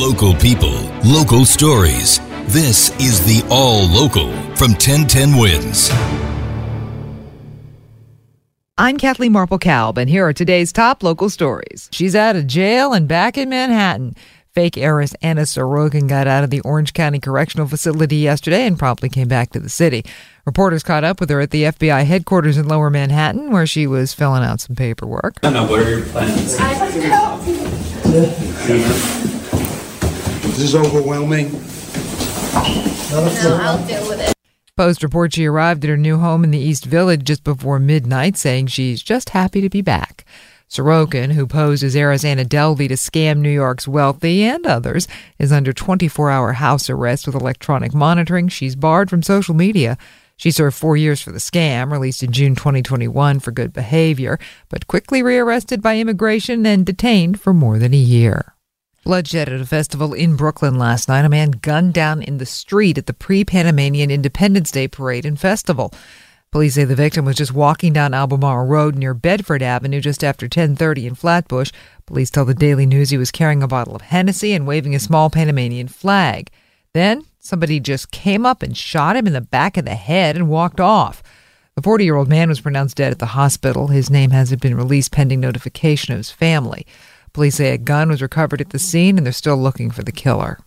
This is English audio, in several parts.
Local people, local stories. This is the All Local from 1010 Wins. I'm Kathleen Marple Kalb, and here are today's top local stories. She's out of jail and back in Manhattan. Fake heiress Anna Sorokin got out of the Orange County Correctional Facility yesterday and promptly came back to the city. Reporters caught up with her at the FBI headquarters in Lower Manhattan, where she was filling out some paperwork. I don't know what are your plans. This is overwhelming. No, I'll deal with it. Post reports she arrived at her new home in the East Village just before midnight, saying she's just happy to be back. Sorokin, who posed as heiress Anna Delvey to scam New York's wealthy and others, is under 24 hour house arrest with electronic monitoring. She's barred from social media. She served four years for the scam, released in June 2021 for good behavior, but quickly rearrested by immigration and detained for more than a year. Bloodshed at a festival in Brooklyn last night. A man gunned down in the street at the pre Panamanian Independence Day parade and festival. Police say the victim was just walking down Albemarle Road near Bedford Avenue just after 10:30 in Flatbush. Police tell the Daily News he was carrying a bottle of Hennessy and waving a small Panamanian flag. Then somebody just came up and shot him in the back of the head and walked off. The 40-year-old man was pronounced dead at the hospital. His name hasn't been released pending notification of his family. Police say a gun was recovered at the scene and they're still looking for the killer.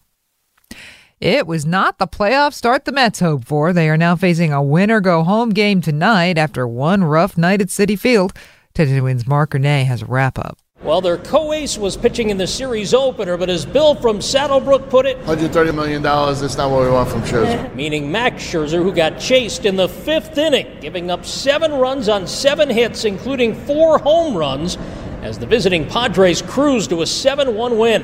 It was not the playoff start the Mets hoped for. They are now facing a win or go home game tonight after one rough night at Citi Field. 10 Wins Mark Renee has a wrap up. Well, their co-ace was pitching in the series opener, but as Bill from Saddlebrook put it, $130 million, that's not what we want from Scherzer. meaning Max Scherzer, who got chased in the fifth inning, giving up seven runs on seven hits, including four home runs, as the visiting Padres cruised to a 7 1 win.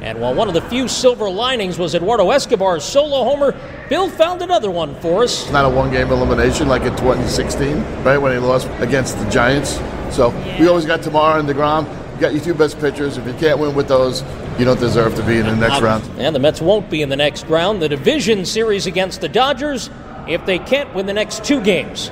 And while one of the few silver linings was Eduardo Escobar's solo homer, Bill found another one for us. It's not a one game elimination like in 2016, right, when he lost against the Giants. So we always got tomorrow in the ground. You got your two best pitchers. If you can't win with those, you don't deserve to be in the next uh, round. And the Mets won't be in the next round. The division series against the Dodgers if they can't win the next two games.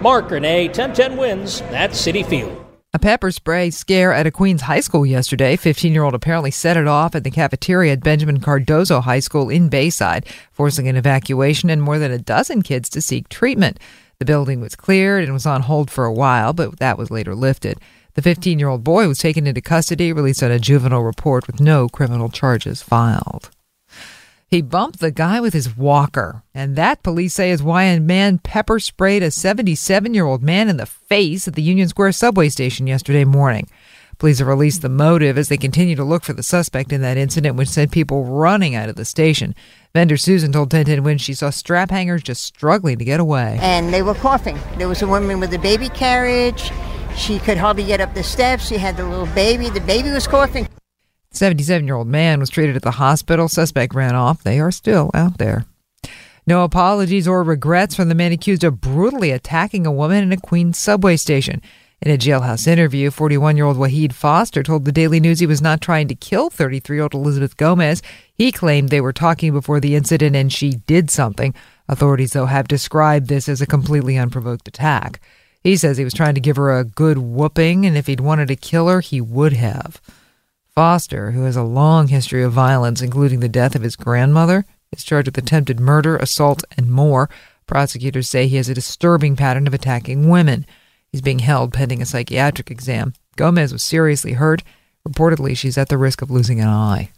Mark Renee, 10 10 wins at Citi Field. A pepper spray scare at a Queens high school yesterday. 15 year old apparently set it off at the cafeteria at Benjamin Cardozo High School in Bayside, forcing an evacuation and more than a dozen kids to seek treatment. The building was cleared and was on hold for a while, but that was later lifted. The 15 year old boy was taken into custody, released on a juvenile report with no criminal charges filed. He bumped the guy with his walker, and that police say is why a man pepper sprayed a 77 year old man in the face at the Union Square subway station yesterday morning. Police have released the motive as they continue to look for the suspect in that incident, which sent people running out of the station. Vendor Susan told 1010 when she saw strap hangers just struggling to get away. And they were coughing. There was a woman with a baby carriage. She could hardly get up the steps. She had the little baby. The baby was coughing. 77 year old man was treated at the hospital. Suspect ran off. They are still out there. No apologies or regrets from the man accused of brutally attacking a woman in a Queens subway station. In a jailhouse interview, 41 year old Waheed Foster told the Daily News he was not trying to kill 33 year old Elizabeth Gomez. He claimed they were talking before the incident and she did something. Authorities, though, have described this as a completely unprovoked attack. He says he was trying to give her a good whooping, and if he'd wanted to kill her, he would have. Foster, who has a long history of violence, including the death of his grandmother, is charged with attempted murder, assault, and more. Prosecutors say he has a disturbing pattern of attacking women. He's being held pending a psychiatric exam. Gomez was seriously hurt. Reportedly, she's at the risk of losing an eye.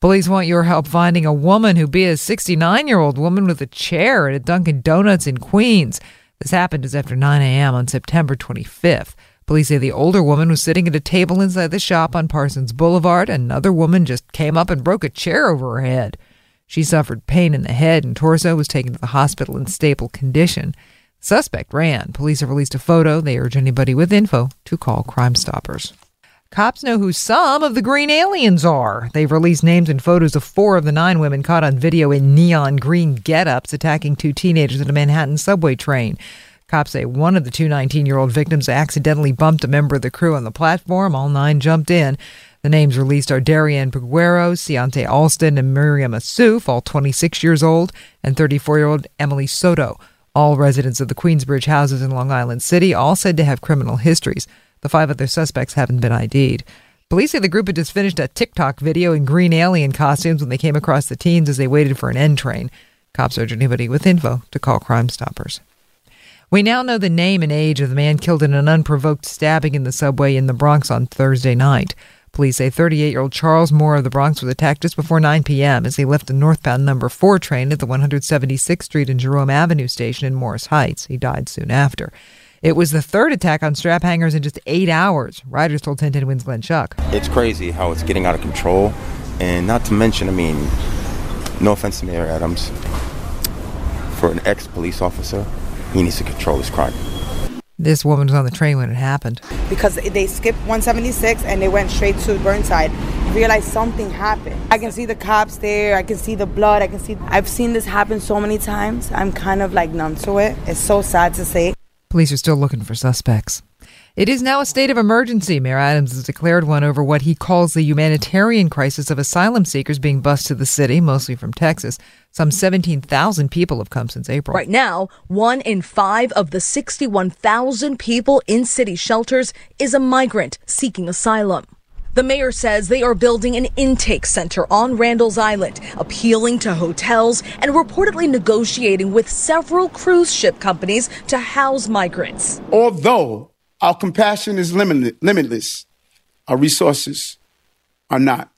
Police want your help finding a woman who beat a 69 year old woman with a chair at a Dunkin' Donuts in Queens. This happened just after 9 a.m. on September 25th. Police say the older woman was sitting at a table inside the shop on Parsons Boulevard. Another woman just came up and broke a chair over her head. She suffered pain in the head and torso, was taken to the hospital in stable condition. Suspect ran. Police have released a photo. They urge anybody with info to call Crime Stoppers. Cops know who some of the green aliens are. They've released names and photos of four of the nine women caught on video in neon green get-ups attacking two teenagers at a Manhattan subway train. Cops say one of the two 19 year old victims accidentally bumped a member of the crew on the platform. All nine jumped in. The names released are Darian Peguero, Ciante Alston, and Miriam Asuf, all 26 years old, and 34 year old Emily Soto, all residents of the Queensbridge houses in Long Island City, all said to have criminal histories. The five other suspects haven't been ID'd. Police say the group had just finished a TikTok video in green alien costumes when they came across the teens as they waited for an N train. Cops urge anybody with info to call Crime Stoppers. We now know the name and age of the man killed in an unprovoked stabbing in the subway in the Bronx on Thursday night. Police say 38 year old Charles Moore of the Bronx was attacked just before 9 p.m. as he left the northbound number 4 train at the 176th Street and Jerome Avenue station in Morris Heights. He died soon after. It was the third attack on strap hangers in just eight hours. Riders told 1010 Wins Glenn Schuck. It's crazy how it's getting out of control. And not to mention, I mean, no offense to Mayor Adams, for an ex police officer, he needs to control his crime. This woman was on the train when it happened. Because they skipped 176 and they went straight to Burnside. Realized something happened. I can see the cops there. I can see the blood. I can see. I've seen this happen so many times. I'm kind of like numb to it. It's so sad to say. Police are still looking for suspects. It is now a state of emergency. Mayor Adams has declared one over what he calls the humanitarian crisis of asylum seekers being bused to the city, mostly from Texas. Some 17,000 people have come since April. Right now, one in five of the 61,000 people in city shelters is a migrant seeking asylum. The mayor says they are building an intake center on Randall's Island, appealing to hotels and reportedly negotiating with several cruise ship companies to house migrants. Although our compassion is limitless, our resources are not.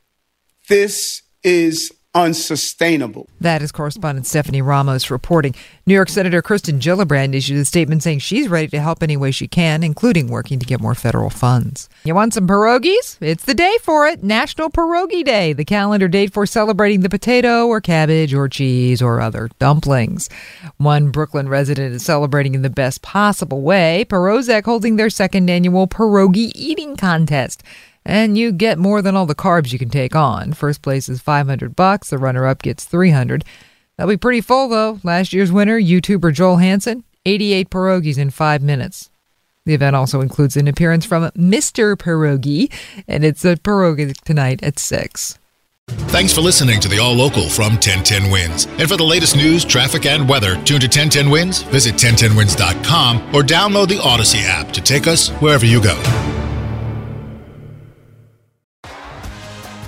This is unsustainable. That is correspondent Stephanie Ramos reporting. New York Senator Kirsten Gillibrand issued a statement saying she's ready to help any way she can, including working to get more federal funds. You want some pierogies? It's the day for it. National Pierogi Day, the calendar date for celebrating the potato or cabbage or cheese or other dumplings. One Brooklyn resident is celebrating in the best possible way. Pierozek holding their second annual pierogi eating contest and you get more than all the carbs you can take on. First place is 500 bucks, the runner-up gets 300. That'll be pretty full though. Last year's winner, YouTuber Joel Hansen, 88 pierogies in 5 minutes. The event also includes an appearance from Mr. Pierogi, and it's a pierogi tonight at 6. Thanks for listening to the All Local from 1010 Wins. And for the latest news, traffic, and weather, tune to 1010 Wins, visit 1010wins.com, or download the Odyssey app to take us wherever you go.